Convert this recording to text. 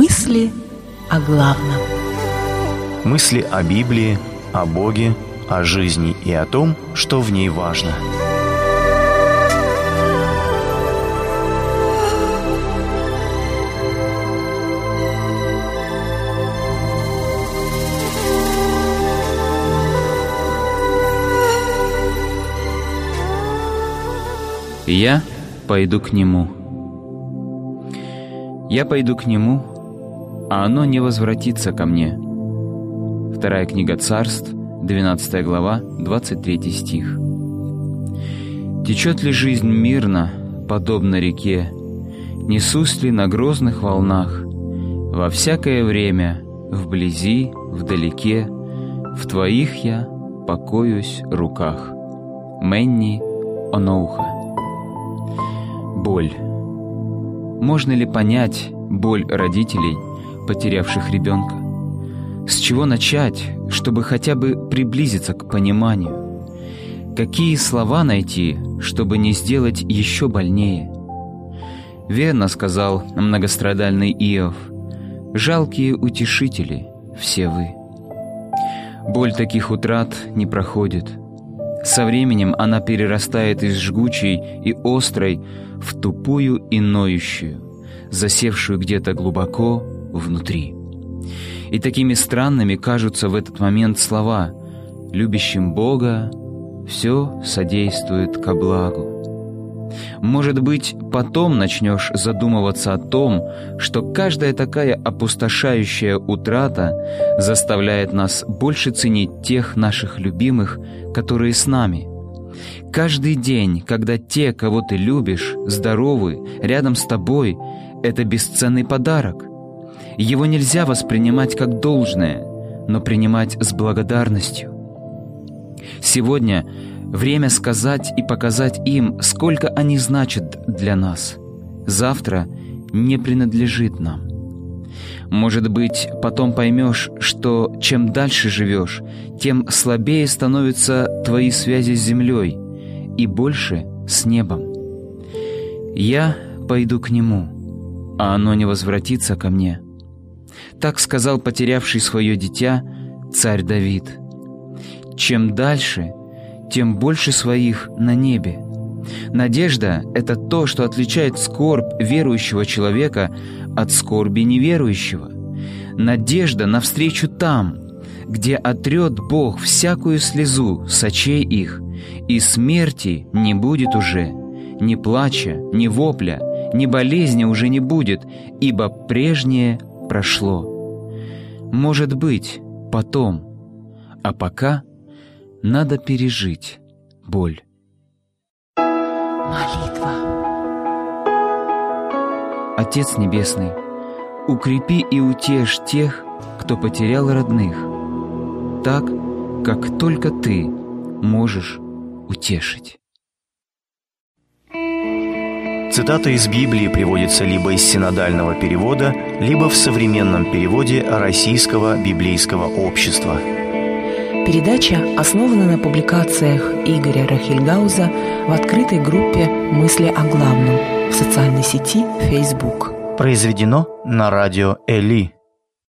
Мысли о главном. Мысли о Библии, о Боге, о жизни и о том, что в ней важно. Я пойду к Нему. Я пойду к Нему, а оно не возвратится ко мне. Вторая книга Царств, 12 глава, 23 стих. Течет ли жизнь мирно, подобно реке? Несусь ли на грозных волнах? Во всякое время, вблизи, вдалеке, В Твоих я покоюсь руках. Мэнни Оноуха Боль Можно ли понять боль родителей, потерявших ребенка? С чего начать, чтобы хотя бы приблизиться к пониманию? Какие слова найти, чтобы не сделать еще больнее? Верно сказал многострадальный Иов, «Жалкие утешители все вы». Боль таких утрат не проходит. Со временем она перерастает из жгучей и острой в тупую и ноющую, засевшую где-то глубоко внутри. И такими странными кажутся в этот момент слова «любящим Бога все содействует ко благу». Может быть, потом начнешь задумываться о том, что каждая такая опустошающая утрата заставляет нас больше ценить тех наших любимых, которые с нами. Каждый день, когда те, кого ты любишь, здоровы, рядом с тобой, это бесценный подарок. Его нельзя воспринимать как должное, но принимать с благодарностью. Сегодня время сказать и показать им, сколько они значат для нас. Завтра не принадлежит нам. Может быть, потом поймешь, что чем дальше живешь, тем слабее становятся твои связи с землей и больше с небом. Я пойду к нему, а оно не возвратится ко мне. Так сказал потерявший свое дитя царь Давид. Чем дальше, тем больше своих на небе. Надежда — это то, что отличает скорбь верующего человека от скорби неверующего. Надежда навстречу там, где отрет Бог всякую слезу с очей их, и смерти не будет уже, ни плача, ни вопля, ни болезни уже не будет, ибо прежнее прошло. Может быть, потом, а пока надо пережить боль. Молитва. Отец Небесный, укрепи и утешь тех, кто потерял родных, так, как только Ты можешь утешить. Цитата из Библии приводится либо из синодального перевода, либо в современном переводе Российского библейского общества. Передача основана на публикациях Игоря Рахильгауза в открытой группе «Мысли о главном» в социальной сети Facebook. Произведено на радио Эли.